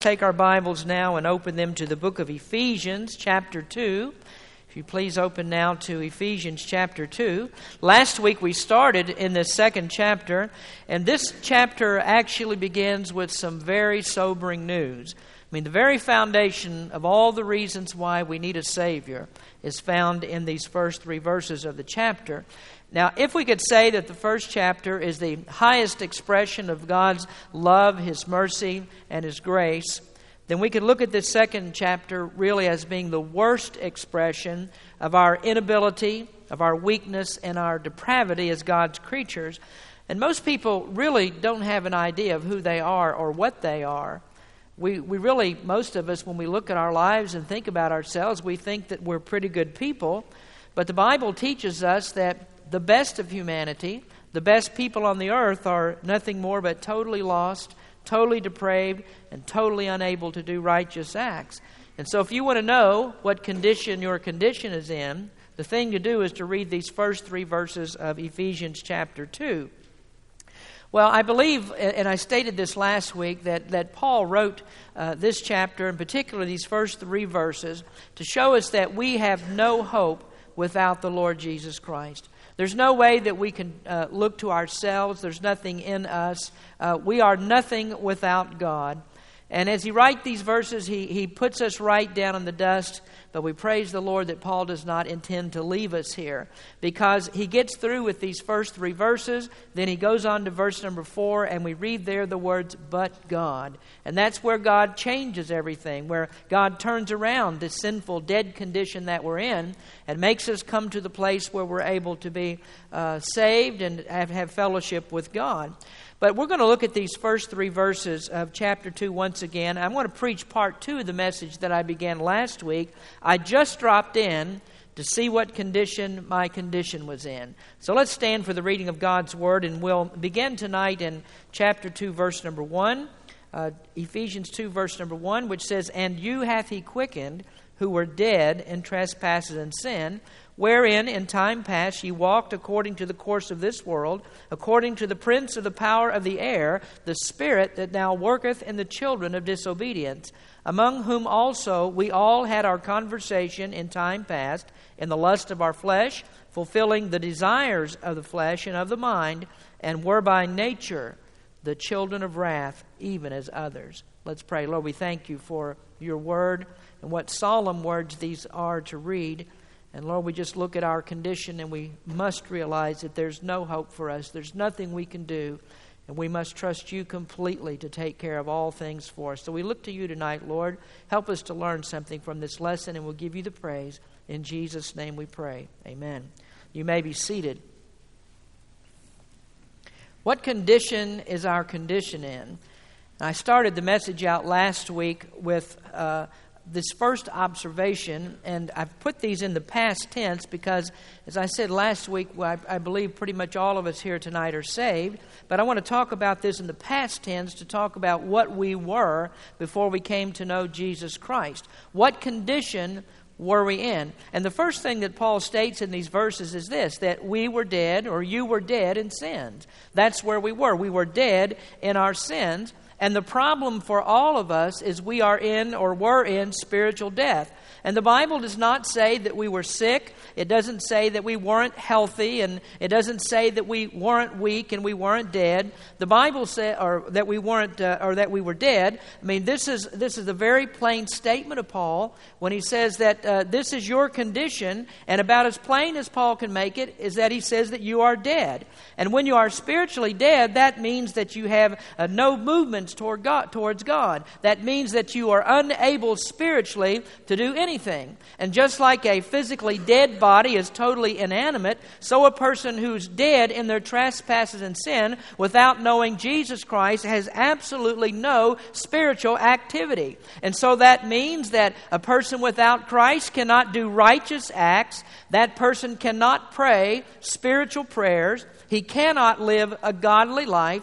take our Bibles now and open them to the book of Ephesians, chapter 2. If you please open now to Ephesians chapter 2. Last week we started in the second chapter, and this chapter actually begins with some very sobering news. I mean, the very foundation of all the reasons why we need a Savior is found in these first three verses of the chapter. Now, if we could say that the first chapter is the highest expression of God's love, His mercy, and His grace, then we could look at this second chapter really as being the worst expression of our inability, of our weakness, and our depravity as God's creatures. And most people really don't have an idea of who they are or what they are. We, we really, most of us, when we look at our lives and think about ourselves, we think that we're pretty good people. But the Bible teaches us that the best of humanity, the best people on the earth, are nothing more but totally lost, totally depraved, and totally unable to do righteous acts. And so, if you want to know what condition your condition is in, the thing to do is to read these first three verses of Ephesians chapter 2. Well, I believe, and I stated this last week, that, that Paul wrote uh, this chapter, in particular these first three verses, to show us that we have no hope without the Lord Jesus Christ. There's no way that we can uh, look to ourselves. There's nothing in us. Uh, we are nothing without God. And as he writes these verses, he, he puts us right down in the dust. But we praise the Lord that Paul does not intend to leave us here because he gets through with these first three verses. Then he goes on to verse number four, and we read there the words, but God. And that's where God changes everything, where God turns around this sinful, dead condition that we're in and makes us come to the place where we're able to be uh, saved and have, have fellowship with God. But we're going to look at these first three verses of chapter 2 once again. I'm going to preach part two of the message that I began last week. I just dropped in to see what condition my condition was in. So let's stand for the reading of God's Word, and we'll begin tonight in chapter 2, verse number 1. Uh, Ephesians 2, verse number 1, which says, And you hath he quickened who were dead in trespasses and sin wherein in time past ye walked according to the course of this world, according to the prince of the power of the air, the spirit that now worketh in the children of disobedience, among whom also we all had our conversation in time past, in the lust of our flesh, fulfilling the desires of the flesh and of the mind, and were by nature the children of wrath, even as others. Let's pray. Lord, we thank you for your word and what solemn words these are to read. And Lord, we just look at our condition and we must realize that there's no hope for us. There's nothing we can do. And we must trust you completely to take care of all things for us. So we look to you tonight, Lord. Help us to learn something from this lesson, and we'll give you the praise. In Jesus' name we pray. Amen. You may be seated. What condition is our condition in? I started the message out last week with. Uh, this first observation, and I've put these in the past tense because, as I said last week, I, I, believe pretty much all of us here tonight are saved. But I want to talk about this in the past tense to talk about what we were before we came to know Jesus Christ. What condition were we in? And the first thing that Paul states in these verses is this that we were dead, or you were dead in sins. That's where we were. We were dead in our sins. And the problem for all of us is we are in or were in spiritual death. And the Bible does not say that we were sick. It doesn't say that we weren't healthy, and it doesn't say that we weren't weak and we weren't dead. The Bible says, or that we weren't, uh, or that we were dead. I mean, this is this is a very plain statement of Paul when he says that uh, this is your condition, and about as plain as Paul can make it is that he says that you are dead. And when you are spiritually dead, that means that you have uh, no movements toward God, towards God. That means that you are unable spiritually to do anything anything. And just like a physically dead body is totally inanimate, so a person who's dead in their trespasses and sin without knowing Jesus Christ has absolutely no spiritual activity. And so that means that a person without Christ cannot do righteous acts, that person cannot pray spiritual prayers, he cannot live a godly life.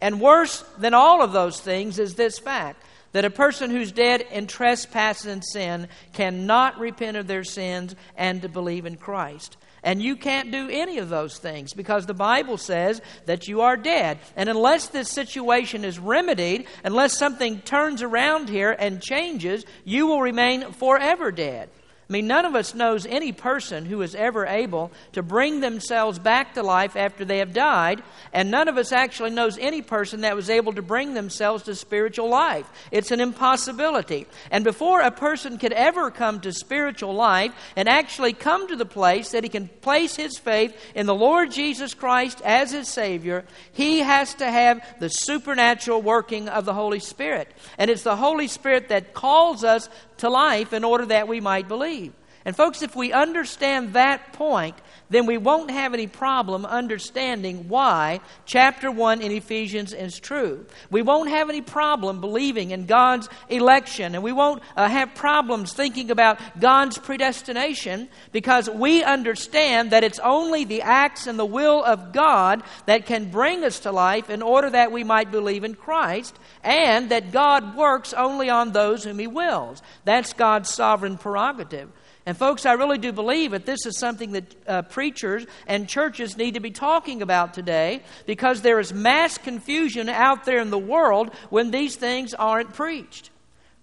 And worse than all of those things is this fact that a person who's dead in trespass and sin cannot repent of their sins and to believe in Christ. And you can't do any of those things because the Bible says that you are dead. And unless this situation is remedied, unless something turns around here and changes, you will remain forever dead. I mean, none of us knows any person who is ever able to bring themselves back to life after they have died, and none of us actually knows any person that was able to bring themselves to spiritual life. It's an impossibility. And before a person could ever come to spiritual life and actually come to the place that he can place his faith in the Lord Jesus Christ as his Savior, he has to have the supernatural working of the Holy Spirit. And it's the Holy Spirit that calls us to life in order that we might believe. And, folks, if we understand that point, then we won't have any problem understanding why chapter 1 in Ephesians is true. We won't have any problem believing in God's election, and we won't uh, have problems thinking about God's predestination because we understand that it's only the acts and the will of God that can bring us to life in order that we might believe in Christ, and that God works only on those whom He wills. That's God's sovereign prerogative. And, folks, I really do believe that this is something that uh, preachers and churches need to be talking about today because there is mass confusion out there in the world when these things aren't preached.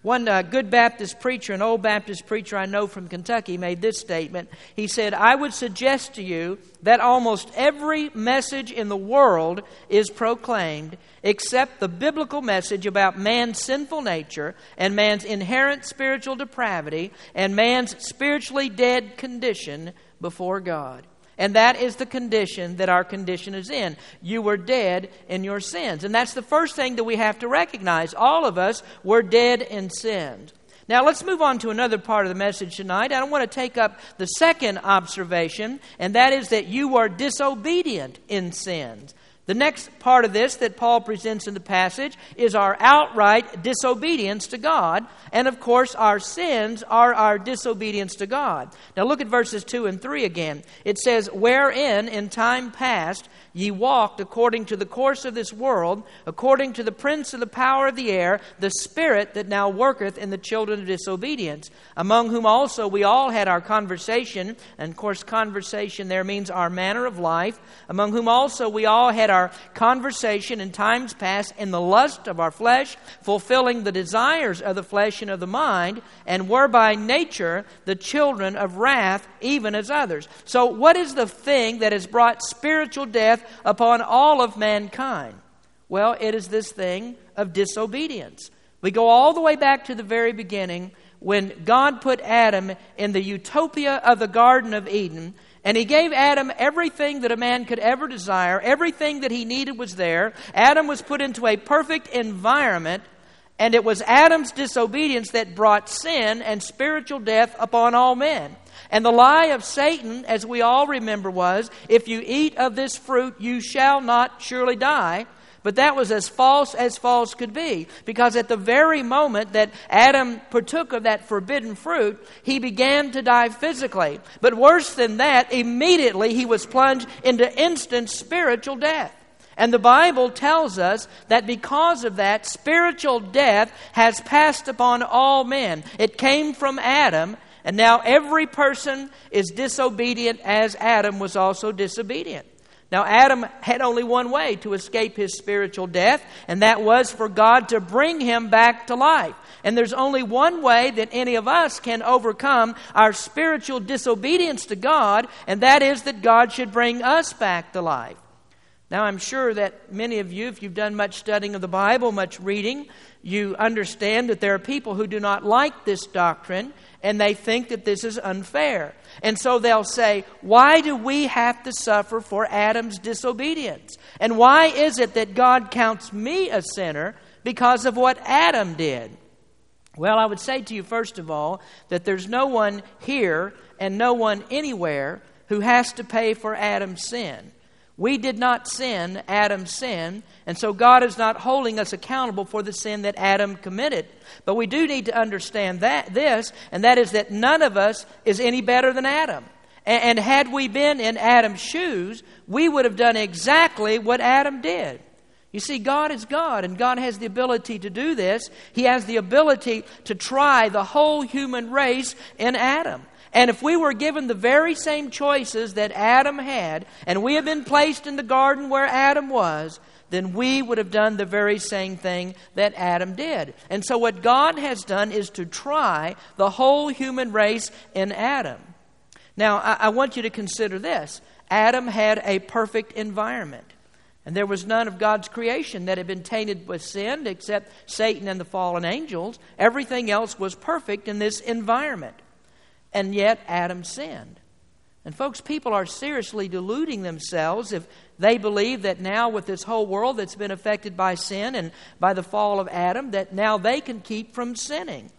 One uh, good Baptist preacher, an old Baptist preacher I know from Kentucky, made this statement. He said, I would suggest to you that almost every message in the world is proclaimed except the biblical message about man's sinful nature and man's inherent spiritual depravity and man's spiritually dead condition before God. And that is the condition that our condition is in. You were dead in your sins. And that's the first thing that we have to recognize. All of us were dead in sins. Now, let's move on to another part of the message tonight. I don't want to take up the second observation, and that is that you are disobedient in sins. The next part of this that Paul presents in the passage is our outright disobedience to God. And of course, our sins are our disobedience to God. Now look at verses 2 and 3 again. It says, Wherein in time past Ye walked according to the course of this world, according to the prince of the power of the air, the spirit that now worketh in the children of disobedience, among whom also we all had our conversation. And of course, conversation there means our manner of life. Among whom also we all had our conversation in times past in the lust of our flesh, fulfilling the desires of the flesh and of the mind, and were by nature the children of wrath, even as others. So, what is the thing that has brought spiritual death upon all of mankind? Well, it is this thing of disobedience. We go all the way back to the very beginning when God put Adam in the utopia of the Garden of Eden, and he gave Adam everything that a man could ever desire, everything that he needed was there. Adam was put into a perfect environment, and it was Adam's disobedience that brought sin and spiritual death upon all men. And the lie of Satan, as we all remember, was if you eat of this fruit, you shall not surely die. But that was as false as false could be. Because at the very moment that Adam partook of that forbidden fruit, he began to die physically. But worse than that, immediately he was plunged into instant spiritual death. And the Bible tells us that because of that, spiritual death has passed upon all men. It came from Adam, and now every person is disobedient as Adam was also disobedient. Now, Adam had only one way to escape his spiritual death, and that was for God to bring him back to life. And there's only one way that any of us can overcome our spiritual disobedience to God, and that is that God should bring us back to life. Now, I'm sure that many of you, if you've done much studying of the Bible, much reading, you understand that there are people who do not like this doctrine and they think that this is unfair. And so they'll say, Why do we have to suffer for Adam's disobedience? And why is it that God counts me a sinner because of what Adam did? Well, I would say to you, first of all, that there's no one here and no one anywhere who has to pay for Adam's sin. We did not sin, Adam sinned, and so God is not holding us accountable for the sin that Adam committed. But we do need to understand that this, and that is that none of us is any better than Adam. And, and had we been in Adam's shoes, we would have done exactly what Adam did. You see, God is God, and God has the ability to do this. He has the ability to try the whole human race in Adam. And if we were given the very same choices that Adam had, and we had been placed in the garden where Adam was, then we would have done the very same thing that Adam did. And so, what God has done is to try the whole human race in Adam. Now, I, I want you to consider this Adam had a perfect environment. And there was none of God's creation that had been tainted with sin except Satan and the fallen angels. Everything else was perfect in this environment. And yet, Adam sinned. And, folks, people are seriously deluding themselves if they believe that now, with this whole world that's been affected by sin and by the fall of Adam, that now they can keep from sinning.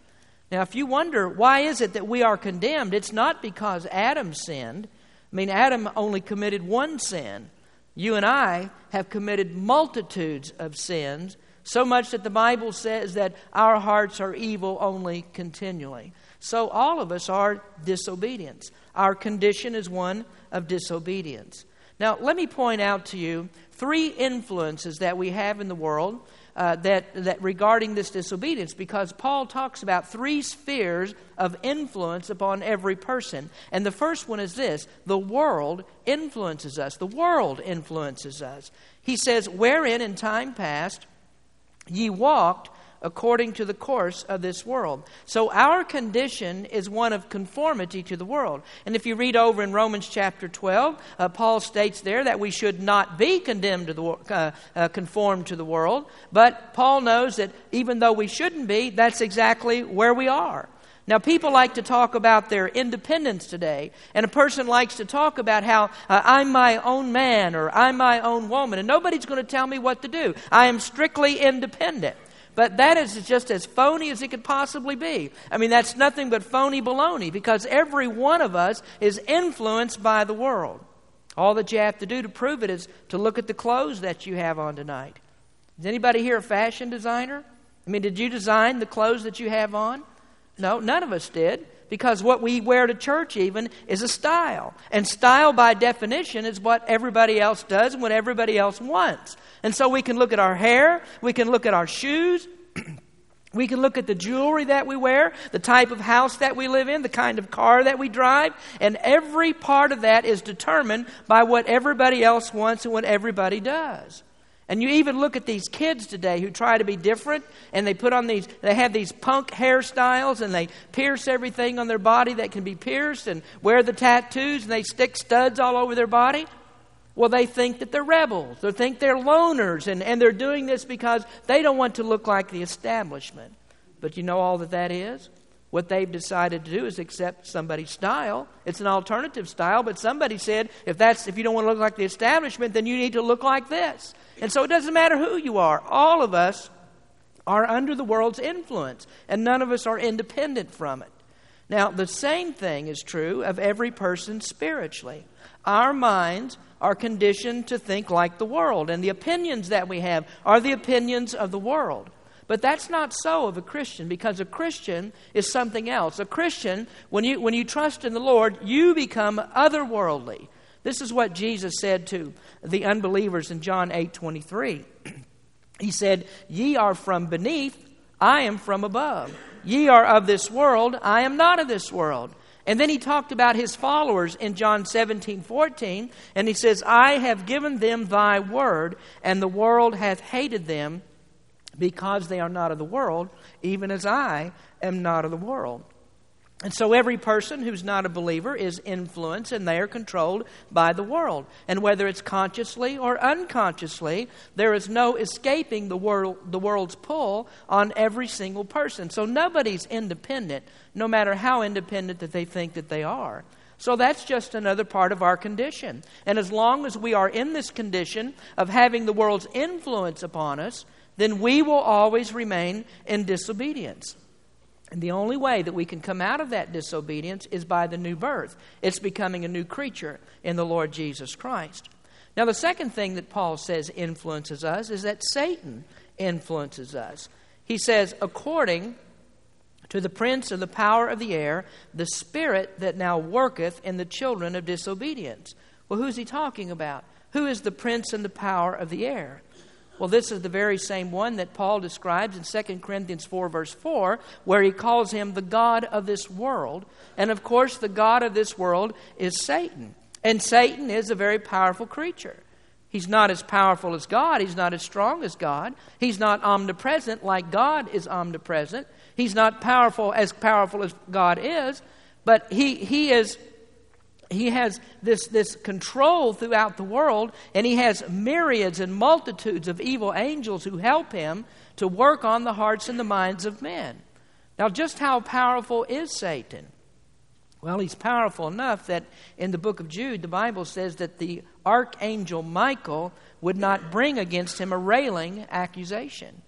Now, if you wonder why is it that we are condemned, it's not because Adam sinned. I mean, Adam only committed one sin. You and I have committed multitudes of sins, so much that the Bible says that our hearts are evil only continually. So all of us are disobedience. Our condition is one of disobedience. Now, let me point out to you three influences that we have in the world uh, that, that regarding this disobedience because Paul talks about three spheres of influence upon every person. And the first one is this the world influences us. The world influences us. He says, Wherein in time past ye walked according to the course of this world. So our condition is one of conformity to the world. And if you read over in Romans chapter 12, uh, Paul states there that we should not be condemned to the uh, uh, conformed to the world, but Paul knows that even though we shouldn't be, that's exactly where we are. Now, people like to talk about their independence today, and a person likes to talk about how uh, I'm my own man or I'm my own woman, and nobody's going to tell me what to do. I am strictly independent. But that is just as phony as it could possibly be. I mean, that's nothing but phony baloney because every one of us is influenced by the world. All that you have to do to prove it is to look at the clothes that you have on tonight. Is anybody here a fashion designer? I mean, did you design the clothes that you have on? No, none of us did. Because what we wear to church, even, is a style. And style, by definition, is what everybody else does and what everybody else wants. And so we can look at our hair, we can look at our shoes, we can look at the jewelry that we wear, the type of house that we live in, the kind of car that we drive, and every part of that is determined by what everybody else wants and what everybody does. And you even look at these kids today who try to be different and they put on these, they have these punk hairstyles and they pierce everything on their body that can be pierced and wear the tattoos and they stick studs all over their body. Well, they think that they're rebels. They think they're loners, and, and they're doing this because they don't want to look like the establishment. But you know all that that is? What they've decided to do is accept somebody's style. It's an alternative style, but somebody said if that's if you don't want to look like the establishment, then you need to look like this. And so it doesn't matter who you are. All of us are under the world's influence, and none of us are independent from it. Now, the same thing is true of every person spiritually. Our minds are conditioned to think like the world, and the opinions that we have are the opinions of the world. But that's not so of a Christian because a Christian is something else. A Christian, when you, when you trust in the Lord, you become otherworldly. This is what Jesus said to the unbelievers in John 8 23. he said, Ye are from beneath, I am from above. Ye are of this world, I am not of this world. And then he talked about his followers in John 17, 14, and he says, I have given them thy word, and the world hath hated them because they are not of the world, even as I am not of the world. And so every person who's not a believer is influenced and they are controlled by the world. And whether it's consciously or unconsciously, there is no escaping the, world, the world's pull on every single person. So nobody's independent, no matter how independent that they think that they are. So that's just another part of our condition. And as long as we are in this condition of having the world's influence upon us, then we will always remain in disobedience. And the only way that we can come out of that disobedience is by the new birth. It's becoming a new creature in the Lord Jesus Christ. Now, the second thing that Paul says influences us is that Satan influences us. He says, according to the prince of the power of the air, the spirit that now worketh in the children of disobedience. Well, who's he talking about? Who is the prince and the power of the air? Well, this is the very same one that Paul describes in 2 Corinthians 4, verse 4, where he calls him the God of this world. And of course, the God of this world is Satan. And Satan is a very powerful creature. He's not as powerful as God. He's not as strong as God. He's not omnipresent like God is omnipresent. He's not powerful as powerful as God is. But he, he is he has this, this control throughout the world, and he has myriads and multitudes of evil angels who help him to work on the hearts and the minds of men. Now, just how powerful is Satan? Well, he's powerful enough that in the book of Jude, the Bible says that the archangel Michael would not bring against him a railing accusation.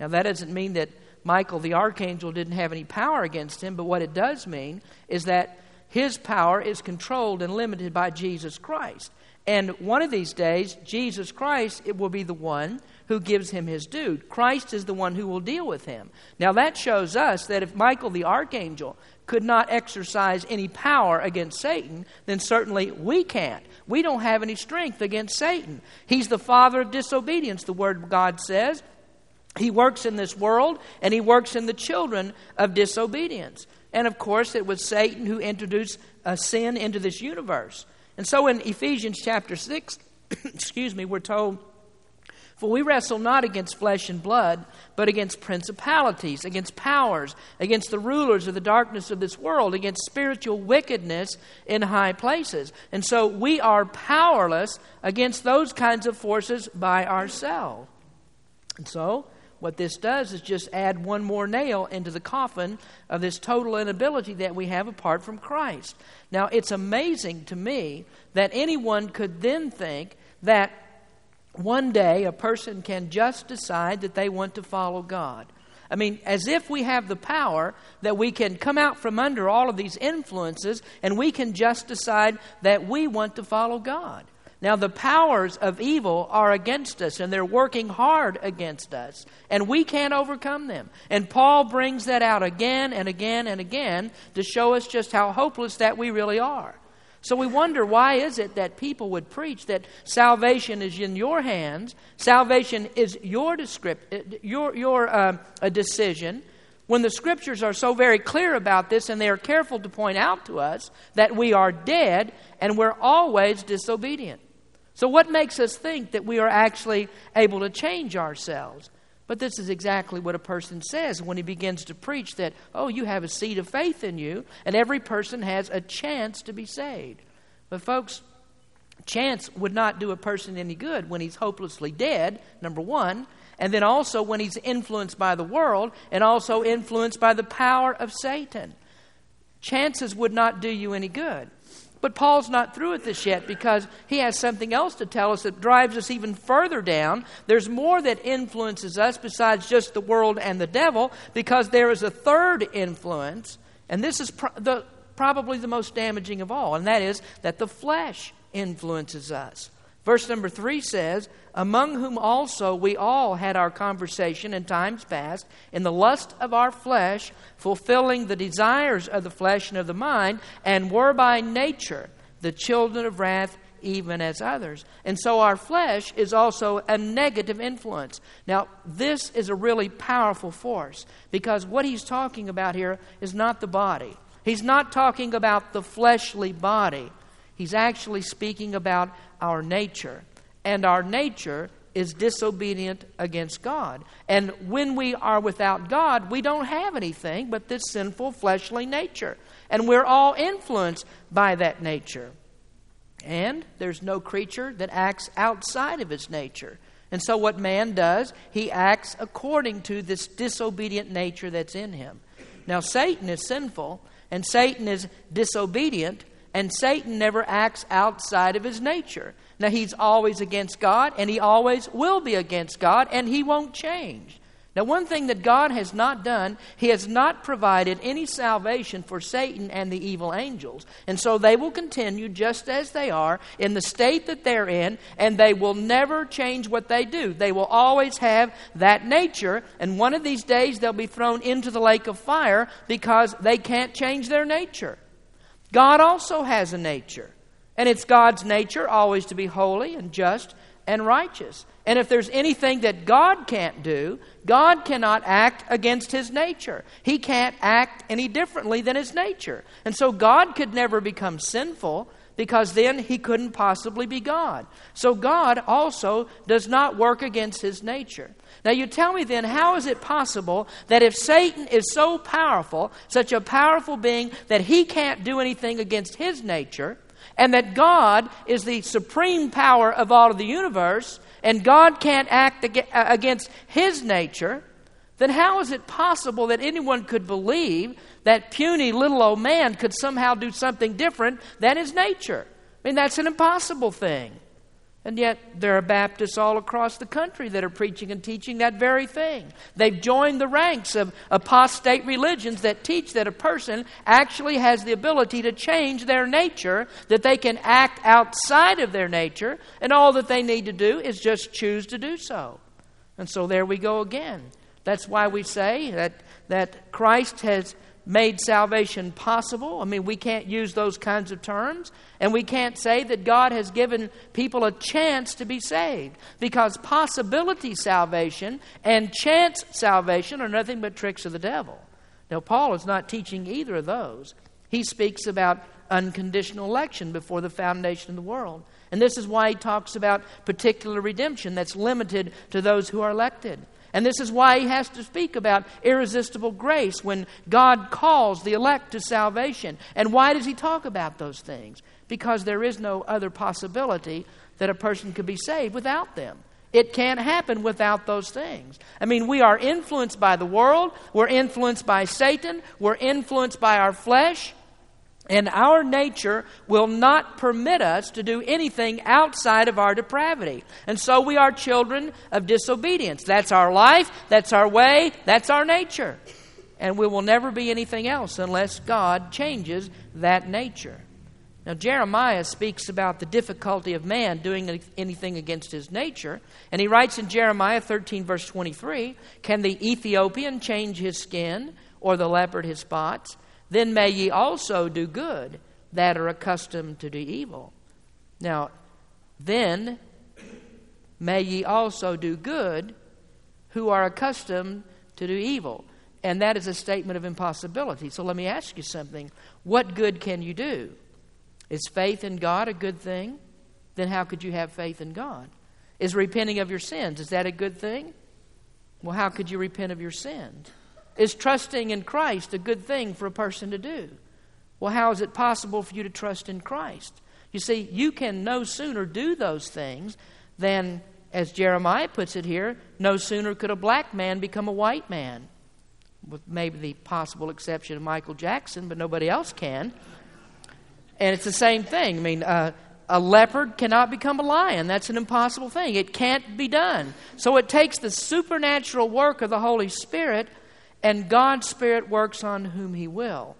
Now, that doesn't mean that Michael the archangel didn't have any power against him, but what it does mean is that his power is controlled and limited by Jesus Christ. And one of these days, Jesus Christ it will be the one who gives him his due. Christ is the one who will deal with him. Now, that shows us that if Michael the archangel could not exercise any power against Satan, then certainly we can't. We don't have any strength against Satan. He's the father of disobedience, the Word of God says. He works in this world and he works in the children of disobedience. And of course, it was Satan who introduced a sin into this universe. And so in Ephesians chapter 6, excuse me, we're told, For we wrestle not against flesh and blood, but against principalities, against powers, against the rulers of the darkness of this world, against spiritual wickedness in high places. And so we are powerless against those kinds of forces by ourselves. And so, what this does is just add one more nail into the coffin of this total inability that we have apart from Christ. Now, it's amazing to me that anyone could then think that one day a person can just decide that they want to follow God. I mean, as if we have the power that we can come out from under all of these influences and we can just decide that we want to follow God. Now, the powers of evil are against us, and they're working hard against us, and we can't overcome them. And Paul brings that out again and again and again to show us just how hopeless that we really are. So we wonder why is it that people would preach that salvation is in your hands, salvation is your, descript, your, your uh, a decision, when the scriptures are so very clear about this and they are careful to point out to us that we are dead and we're always disobedient. So, what makes us think that we are actually able to change ourselves? But this is exactly what a person says when he begins to preach that, oh, you have a seed of faith in you, and every person has a chance to be saved. But, folks, chance would not do a person any good when he's hopelessly dead, number one, and then also when he's influenced by the world and also influenced by the power of Satan. Chances would not do you any good. But Paul's not through with this yet because he has something else to tell us that drives us even further down. There's more that influences us besides just the world and the devil because there is a third influence, and this is pro- the, probably the most damaging of all, and that is that the flesh influences us. Verse number three says, Among whom also we all had our conversation in times past, in the lust of our flesh, fulfilling the desires of the flesh and of the mind, and were by nature the children of wrath, even as others. And so our flesh is also a negative influence. Now, this is a really powerful force because what he's talking about here is not the body. He's not talking about the fleshly body. He's actually speaking about our nature. And our nature is disobedient against God. And when we are without God, we don't have anything but this sinful fleshly nature. And we're all influenced by that nature. And there's no creature that acts outside of its nature. And so, what man does, he acts according to this disobedient nature that's in him. Now, Satan is sinful, and Satan is disobedient, and Satan never acts outside of his nature. Now, he's always against God, and he always will be against God, and he won't change. Now, one thing that God has not done, He has not provided any salvation for Satan and the evil angels. And so they will continue just as they are in the state that they're in, and they will never change what they do. They will always have that nature, and one of these days they'll be thrown into the lake of fire because they can't change their nature. God also has a nature. And it's God's nature always to be holy and just and righteous. And if there's anything that God can't do, God cannot act against his nature. He can't act any differently than his nature. And so God could never become sinful because then he couldn't possibly be God. So God also does not work against his nature. Now, you tell me then, how is it possible that if Satan is so powerful, such a powerful being, that he can't do anything against his nature, and that God is the supreme power of all of the universe, and God can't act uh, against his nature, then how is it possible that anyone could believe that puny little old man could somehow do something different than his nature. I mean, that's an impossible thing. And yet, there are Baptists all across the country that are preaching and teaching that very thing. They've joined the ranks of apostate religions that teach that a person actually has the ability to change their nature, that they can act outside of their nature, and all that they need to do is just choose to do so. And so there we go again. That's why we say that, that Christ has made salvation possible. I mean, we can't use those kinds of terms. And we can't say that God has given people a chance to be saved. Because possibility salvation and chance salvation are nothing but tricks of the devil. Now, Paul is not teaching either of those. He speaks about unconditional election before the foundation of the world. And this is why he talks about particular redemption that's limited to those who are elected. And this is why he has to speak about irresistible grace when God calls the elect to salvation. And why does he talk about those things? Because there is no other possibility that a person could be saved without them. It can't happen without those things. I mean, we are influenced by the world, we're influenced by Satan, we're influenced by our flesh, and our nature will not permit us to do anything outside of our depravity. And so we are children of disobedience. That's our life, that's our way, that's our nature. And we will never be anything else unless God changes that nature. Now, Jeremiah speaks about the difficulty of man doing anything against his nature. And he writes in Jeremiah 13, verse 23 Can the Ethiopian change his skin, or the leopard his spots? Then may ye also do good that are accustomed to do evil. Now, then may ye also do good who are accustomed to do evil. And that is a statement of impossibility. So let me ask you something. What good can you do? Is faith in God a good thing? Then how could you have faith in God? Is repenting of your sins, is that a good thing? Well, how could you repent of your sins? Is trusting in Christ a good thing for a person to do? Well, how is it possible for you to trust in Christ? You see, you can no sooner do those things than, as Jeremiah puts it here, no sooner could a black man become a white man, with maybe the possible exception of Michael Jackson, but nobody else can. And it's the same thing. I mean, uh, a leopard cannot become a lion. That's an impossible thing. It can't be done. So it takes the supernatural work of the Holy Spirit and God's Spirit works on whom He will.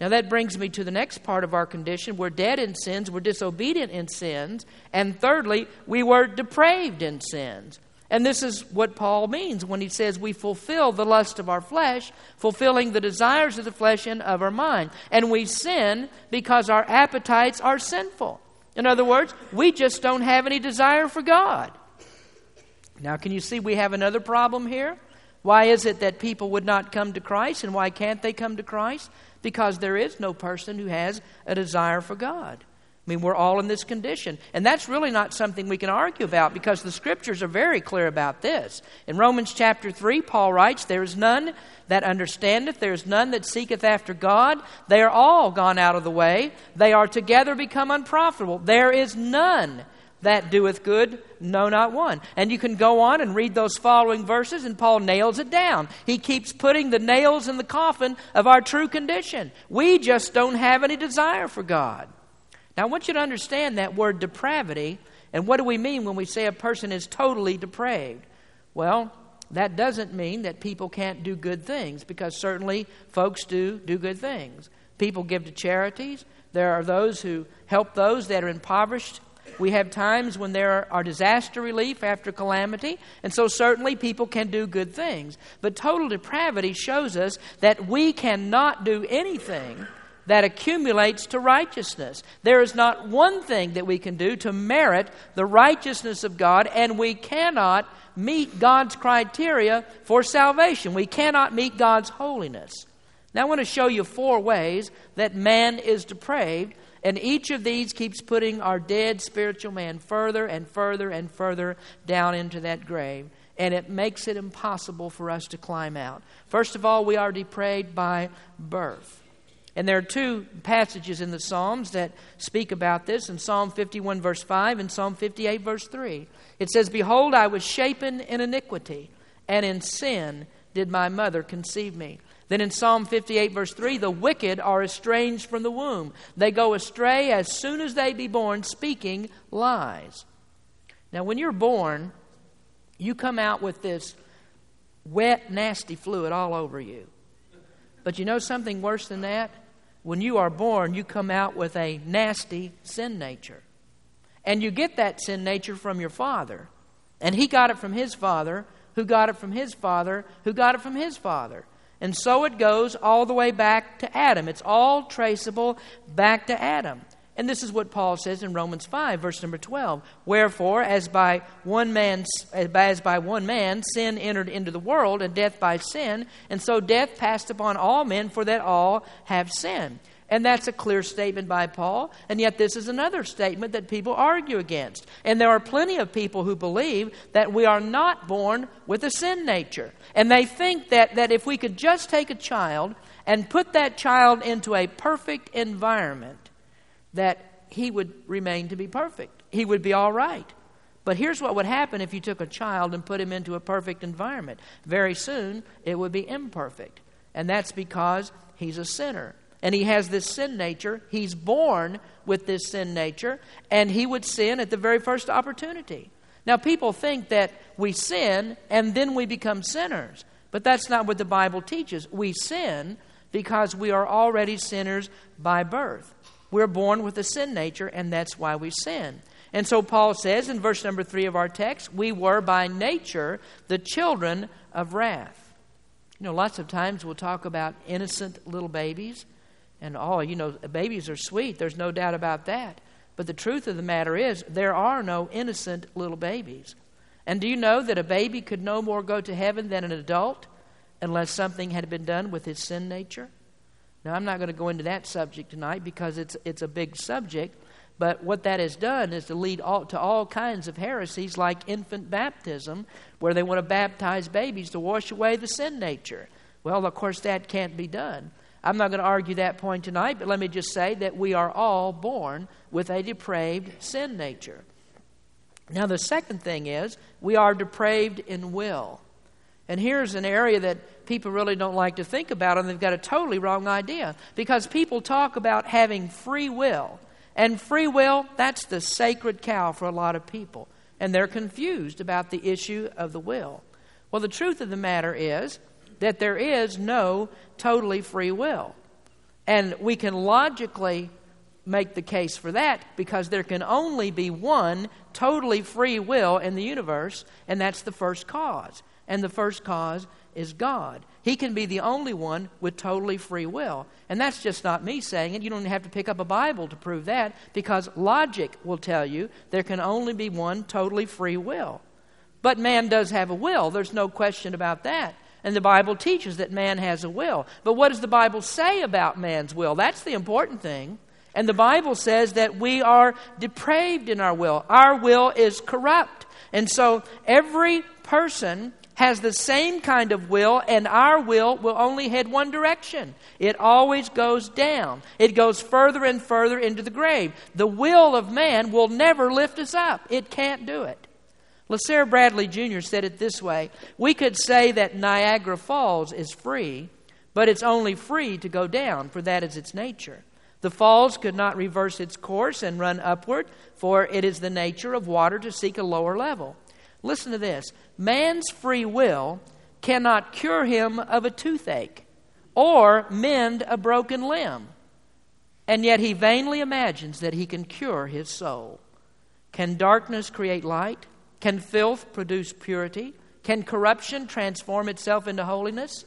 Now, that brings me to the next part of our condition. We're dead in sins, we're disobedient in sins, and thirdly, we were depraved in sins. And this is what Paul means when he says we fulfill the lust of our flesh, fulfilling the desires of the flesh and of our mind. And we sin because our appetites are sinful. In other words, we just don't have any desire for God. Now, can you see we have another problem here? Why is it that people would not come to Christ and why can't they come to Christ? Because there is no person who has a desire for God. I mean, we're all in this condition. And that's really not something we can argue about because the scriptures are very clear about this. In Romans chapter 3, Paul writes, There is none that understandeth, there is none that seeketh after God. They are all gone out of the way. They are together become unprofitable. There is none that doeth good, no, not one. And you can go on and read those following verses, and Paul nails it down. He keeps putting the nails in the coffin of our true condition. We just don't have any desire for God. Now, I want you to understand that word depravity, and what do we mean when we say a person is totally depraved? Well, that doesn't mean that people can't do good things, because certainly folks do do good things. People give to charities. There are those who help those that are impoverished we have times when there are disaster relief after calamity, and so certainly people can do good things. But total depravity shows us that we cannot do anything that accumulates to righteousness. There is not one thing that we can do to merit the righteousness of God, and we cannot meet God's criteria for salvation. We cannot meet God's holiness. Now, I want to show you four ways that man is depraved, and each of these keeps putting our dead spiritual man further and further and further down into that grave and it makes it impossible for us to climb out. First of all, we are depraved by birth. And there are two passages in the Psalms that speak about this in Psalm 51, verse 5, and Psalm 58, verse 3. It says, Behold, I was shapen in iniquity, and in sin did my mother conceive me. Then in Psalm 58, verse 3, the wicked are estranged from the womb. They go astray as soon as they be born, speaking lies. Now, when you're born, you come out with this wet, nasty fluid all over you. But you know something worse than that? When you are born, you come out with a nasty sin nature. And you get that sin nature from your father. And he got it from his father, who got it from his father, who got it from his father. And so it goes all the way back to Adam. It's all traceable back to Adam. And this is what Paul says in Romans 5, verse number 12. Wherefore, as by one man, as by one man sin entered into the world, and death by sin, and so death passed upon all men, for that all have sinned. And that's a clear statement by Paul. And yet, this is another statement that people argue against. And there are plenty of people who believe that we are not born with a sin nature. And they think that, that if we could just take a child and put that child into a perfect environment, that he would remain to be perfect. He would be all right. But here's what would happen if you took a child and put him into a perfect environment. Very soon, it would be imperfect. And that's because he's a sinner. And he has this sin nature. He's born with this sin nature, and he would sin at the very first opportunity. Now, people think that we sin and then we become sinners. But that's not what the Bible teaches. We sin because we are already sinners by birth. We're born with a sin nature, and that's why we sin. And so Paul says in verse number three of our text, we were by nature the children of wrath. You know, lots of times we'll talk about innocent little babies, and oh, you know, babies are sweet. There's no doubt about that. But the truth of the matter is, there are no innocent little babies. And do you know that a baby could no more go to heaven than an adult unless something had been done with his sin nature? Now, I'm not going to go into that subject tonight because it's, it's a big subject, but what that has done is to lead all, to all kinds of heresies like infant baptism, where they want to baptize babies to wash away the sin nature. Well, of course, that can't be done. I'm not going to argue that point tonight, but let me just say that we are all born with a depraved sin nature. Now, the second thing is we are depraved in will. And here's an area that people really don't like to think about, and they've got a totally wrong idea. Because people talk about having free will. And free will, that's the sacred cow for a lot of people. And they're confused about the issue of the will. Well, the truth of the matter is that there is no totally free will. And we can logically make the case for that because there can only be one totally free will in the universe, and that's the first cause and the first cause is God. He can be the only one with totally free will. And that's just not me saying it. You don't have to pick up a Bible to prove that because logic will tell you there can only be one totally free will. But man does have a will, there's no question about that. And the Bible teaches that man has a will. But what does the Bible say about man's will? That's the important thing. And the Bible says that we are depraved in our will. Our will is corrupt. And so every person has the same kind of will, and our will will only head one direction. It always goes down, it goes further and further into the grave. The will of man will never lift us up, it can't do it. Lasserre Bradley Jr. said it this way We could say that Niagara Falls is free, but it's only free to go down, for that is its nature. The falls could not reverse its course and run upward, for it is the nature of water to seek a lower level. Listen to this man's free will cannot cure him of a toothache or mend a broken limb. And yet he vainly imagines that he can cure his soul. Can darkness create light? Can filth produce purity? Can corruption transform itself into holiness?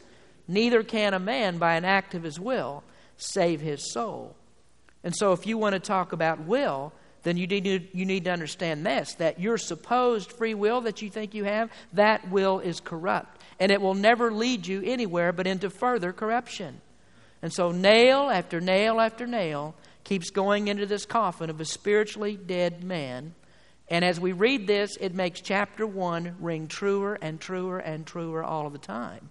Neither can a man by an act of his will save his soul. And so, if you want to talk about will, then you need, to, you need to understand this that your supposed free will that you think you have, that will is corrupt. And it will never lead you anywhere but into further corruption. And so, nail after nail after nail keeps going into this coffin of a spiritually dead man. And as we read this, it makes chapter 1 ring truer and truer and truer all of the time.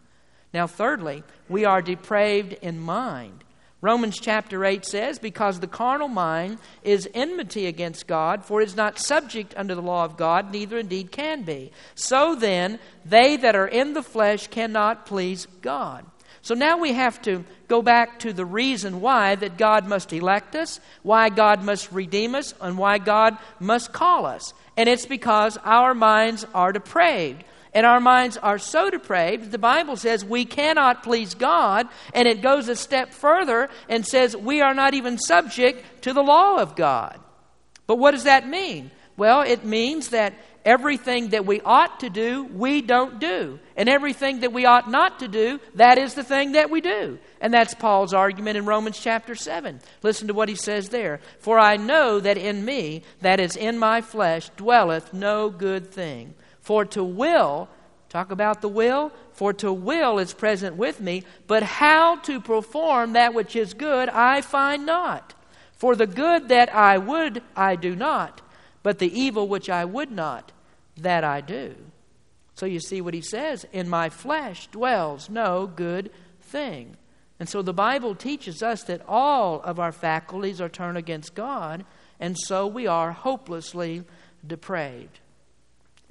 Now, thirdly, we are depraved in mind. Romans chapter 8 says, Because the carnal mind is enmity against God, for it is not subject unto the law of God, neither indeed can be. So then, they that are in the flesh cannot please God. So now we have to go back to the reason why that God must elect us, why God must redeem us, and why God must call us. And it's because our minds are depraved. And our minds are so depraved, the Bible says we cannot please God, and it goes a step further and says we are not even subject to the law of God. But what does that mean? Well, it means that everything that we ought to do, we don't do. And everything that we ought not to do, that is the thing that we do. And that's Paul's argument in Romans chapter 7. Listen to what he says there. For I know that in me, that is in my flesh, dwelleth no good thing. For to will, talk about the will, for to will is present with me, but how to perform that which is good I find not. For the good that I would, I do not, but the evil which I would not, that I do. So you see what he says In my flesh dwells no good thing. And so the Bible teaches us that all of our faculties are turned against God, and so we are hopelessly depraved.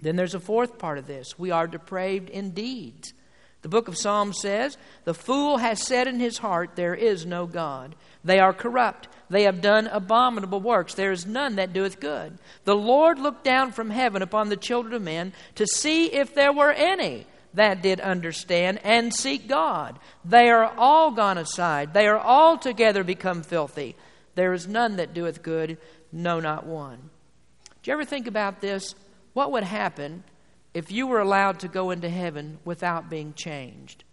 Then there's a fourth part of this we are depraved in deeds. The book of Psalms says, The fool has said in his heart, There is no God. They are corrupt. They have done abominable works. There is none that doeth good. The Lord looked down from heaven upon the children of men to see if there were any that did understand and seek God. They are all gone aside. They are altogether become filthy. There is none that doeth good, no, not one. Do you ever think about this? What would happen if you were allowed to go into heaven without being changed?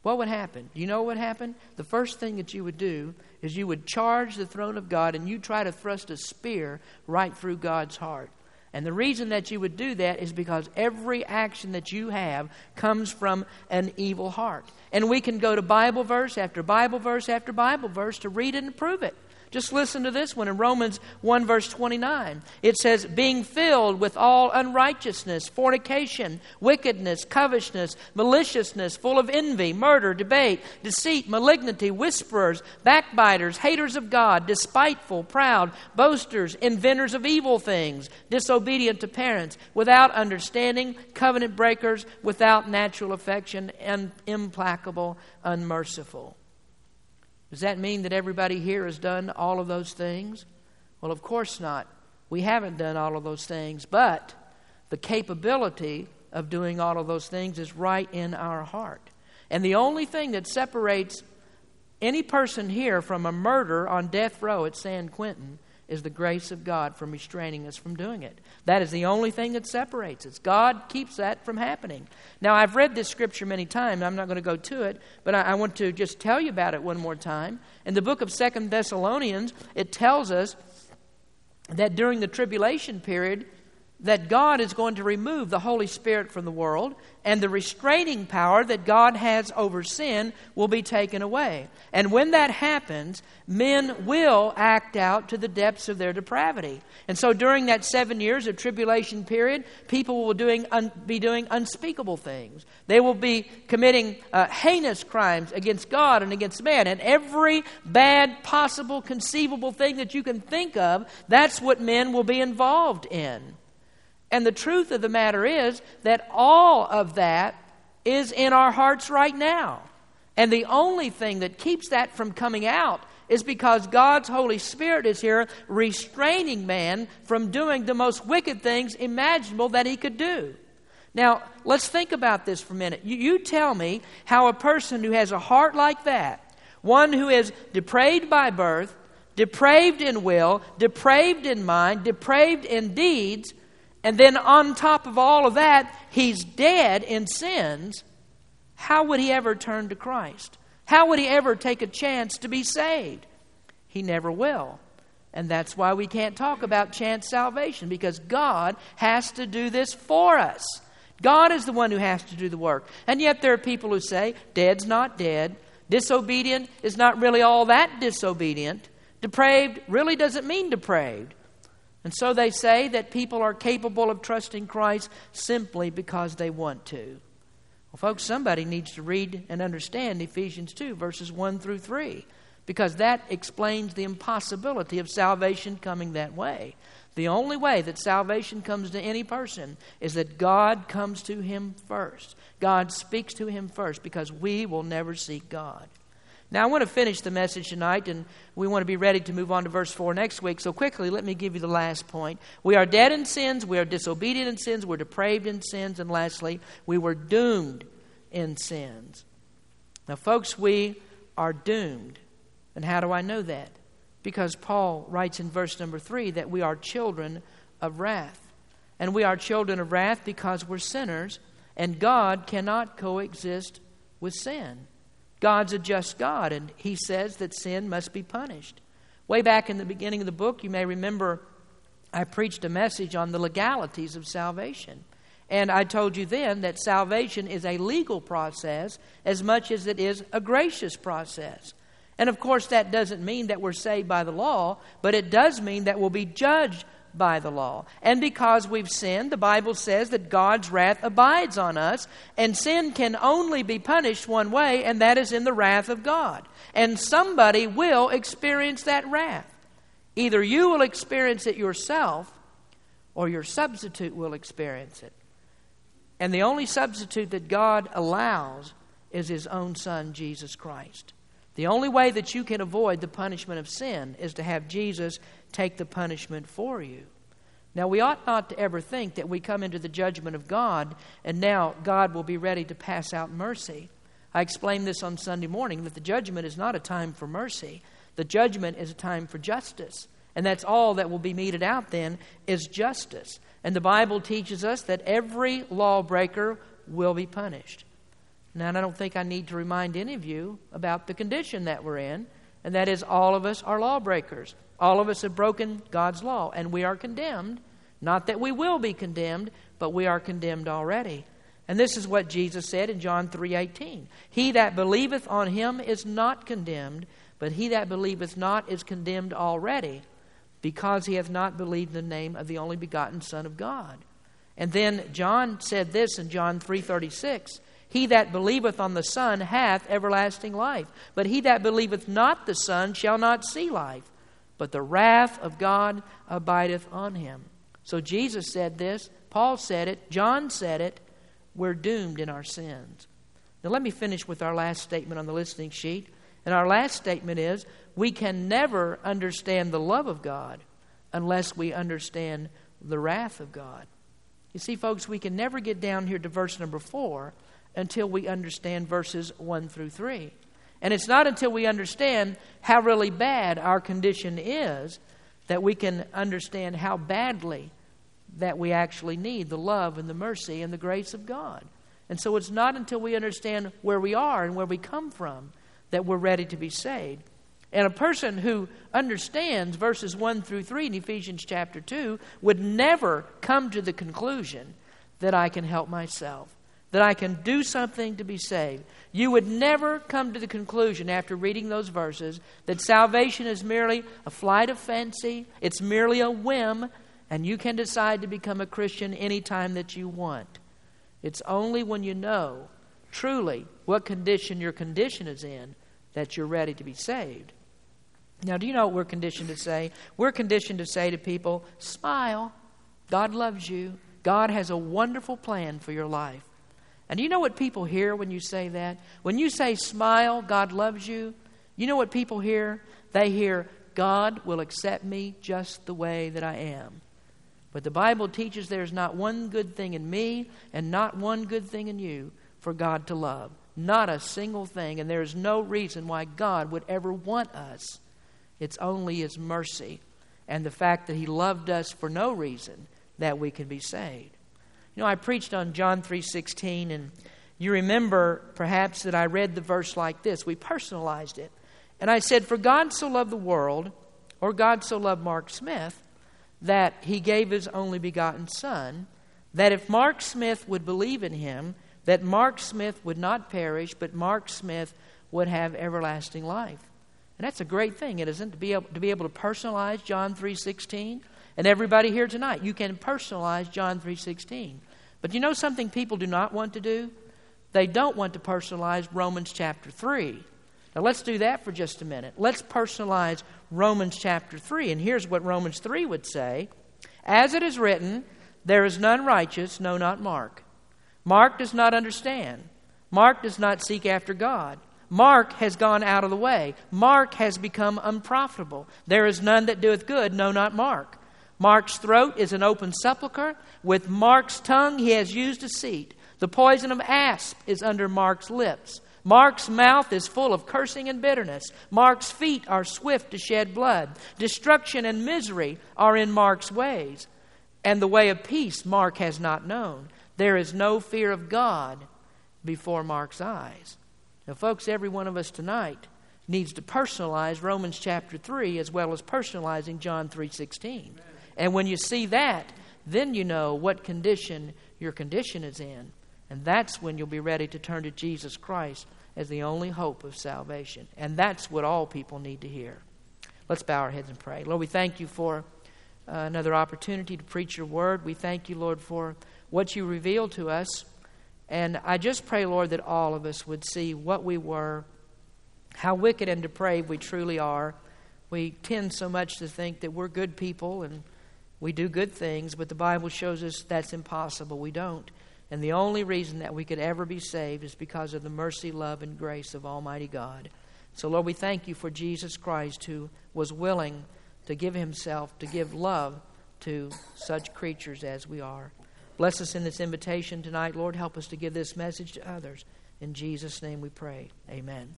What would happen? You know what would happen? The first thing that you would do is you would charge the throne of God and you try to thrust a spear right through God's heart. And the reason that you would do that is because every action that you have comes from an evil heart. And we can go to Bible verse after Bible verse after Bible verse to read and prove it. Just listen to this one in Romans 1, verse 29. It says, Being filled with all unrighteousness, fornication, wickedness, covetousness, maliciousness, full of envy, murder, debate, deceit, malignity, whisperers, backbiters, haters of God, despiteful, proud, boasters, inventors of evil things, disobedient to parents, without understanding, covenant breakers, without natural affection, and implacable, unmerciful. Does that mean that everybody here has done all of those things? Well, of course not. We haven't done all of those things, but the capability of doing all of those things is right in our heart. And the only thing that separates any person here from a murder on death row at San Quentin is the grace of God from restraining us from doing it. That is the only thing that separates us. God keeps that from happening. Now, I've read this scripture many times. I'm not going to go to it, but I, I want to just tell you about it one more time. In the book of Second Thessalonians, it tells us that during the tribulation period, that God is going to remove the Holy Spirit from the world, and the restraining power that God has over sin will be taken away. And when that happens, men will act out to the depths of their depravity. And so during that seven years of tribulation period, people will doing, un, be doing unspeakable things. They will be committing uh, heinous crimes against God and against man. And every bad, possible, conceivable thing that you can think of, that's what men will be involved in. And the truth of the matter is that all of that is in our hearts right now. And the only thing that keeps that from coming out is because God's Holy Spirit is here restraining man from doing the most wicked things imaginable that he could do. Now, let's think about this for a minute. You, you, tell me how a person who has a heart like that, one who is depraved by birth, depraved in will, depraved in mind, depraved in deeds, and then on top of all of that, he's dead in sins, how would he ever turn to Christ? How would he ever take a chance to be saved? He never will. And that's why we can't talk about chance salvation, because God has to do this for us. God is the one who has to do the work. And yet there are people who say, dead's not dead. Disobedient is not really all that disobedient. Depraved really doesn't mean depraved. And so they say that people are capable of trusting Christ simply because they want to. Well, folks, somebody needs to read and understand Ephesians 2, verses 1 through 3, because that explains the impossibility of salvation coming that way. The only way that salvation comes to any person is that God comes to him first. God speaks to him first because we will never seek God. Now, I want to finish the message tonight, and we want to be ready to move on to verse 4 next week. So, quickly, let me give you the last point. We are dead in sins, we are disobedient in sins, we're depraved in sins, and lastly, we were doomed in sins. Now, folks, we are doomed. And how do I know that? Because Paul writes in verse number 3 that we are children of wrath. And we are children of wrath because we're sinners, and God cannot coexist with sin. God's a just God, and He says that sin must be punished. Way back in the beginning of the book, you may remember I preached a message on the legalities of salvation. And I told you then that salvation is a legal process as much as it is a gracious process. And of course, that doesn't mean that we're saved by the law, but it does mean that we'll be judged by the law. And because we've sinned, the Bible says that God's wrath abides on us, and sin can only be punished one way, and that is in the wrath of God. And somebody will experience that wrath. Either you will experience it yourself, or your substitute will experience it. And the only substitute that God allows is His own Son, Jesus Christ. The only way that you can avoid the punishment of sin is to have Jesus take the punishment for you. Now, we ought not to ever think that we come into the judgment of God and now God will be ready to pass out mercy. I explained this on Sunday morning that the judgment is not a time for mercy, the judgment is a time for justice. And that's all that will be meted out then is justice. And the Bible teaches us that every lawbreaker will be punished. Now, I don't think I need to remind any of you about the condition that we're in, and that is all of us are lawbreakers. All of us have broken God's law, and we are condemned. Not that we will be condemned, but we are condemned already. And this is what Jesus said in John 3:18. He that believeth on him is not condemned, but he that believeth not is condemned already, because he hath not believed the name of the only begotten Son of God. And then John said this in John 3:36. He that believeth on the Son hath everlasting life. But he that believeth not the Son shall not see life, but the wrath of God abideth on him. So Jesus said this, Paul said it, John said it. We're doomed in our sins. Now, let me finish with our last statement on the listening sheet. And our last statement is we can never understand the love of God unless we understand the wrath of God. You see, folks, we can never get down here to verse number four until we understand verses 1 through 3. And it's not until we understand how really bad our condition is that we can understand how badly that we actually need the love and the mercy and the grace of God. And so it's not until we understand where we are and where we come from that we're ready to be saved. And a person who understands verses 1 through 3 in Ephesians chapter 2 would never come to the conclusion that I can help myself that I can do something to be saved. You would never come to the conclusion after reading those verses that salvation is merely a flight of fancy, it's merely a whim, and you can decide to become a Christian anytime that you want. It's only when you know truly what condition your condition is in that you're ready to be saved. Now, do you know what we're conditioned to say? We're conditioned to say to people, smile. God loves you. God has a wonderful plan for your life. And you know what people hear when you say that? When you say, smile, God loves you, you know what people hear? They hear, God will accept me just the way that I am. But the Bible teaches there's not one good thing in me and not one good thing in you for God to love. Not a single thing. And there is no reason why God would ever want us. It's only His mercy and the fact that He loved us for no reason that we can be saved. You know, I preached on John 3:16 and You remember perhaps that I read the verse like this. We personalized it. And I said, For God so loved the world, or God so loved Mark Smith, that he gave his only begotten Son, that if Mark Smith would believe in him, that Mark Smith would not perish, but Mark Smith would have everlasting life. And that's a great thing, it isn't, to be able to, be able to personalize John 3.16. And everybody here tonight, you can personalize John 3.16. But you know something people do not want to do? They don't want to personalize Romans chapter 3. Now let's do that for just a minute. Let's personalize Romans chapter 3. And here's what Romans 3 would say As it is written, there is none righteous, no, not Mark. Mark does not understand. Mark does not seek after God. Mark has gone out of the way. Mark has become unprofitable. There is none that doeth good, no, not Mark. Mark's throat is an open sepulchre. With Mark's tongue he has used deceit. The poison of asp is under Mark's lips. Mark's mouth is full of cursing and bitterness. Mark's feet are swift to shed blood. Destruction and misery are in Mark's ways. And the way of peace Mark has not known. There is no fear of God before Mark's eyes. Now, folks, every one of us tonight needs to personalize Romans chapter 3 as well as personalizing John 3:16. And when you see that, then you know what condition your condition is in. And that's when you'll be ready to turn to Jesus Christ as the only hope of salvation. And that's what all people need to hear. Let's bow our heads and pray. Lord, we thank you for uh, another opportunity to preach your word. We thank you, Lord, for what you revealed to us. And I just pray, Lord, that all of us would see what we were, how wicked and depraved we truly are. We tend so much to think that we're good people and we do good things, but the Bible shows us that's impossible. We don't. And the only reason that we could ever be saved is because of the mercy, love, and grace of Almighty God. So, Lord, we thank you for Jesus Christ who was willing to give himself, to give love to such creatures as we are. Bless us in this invitation tonight. Lord, help us to give this message to others. In Jesus' name we pray. Amen.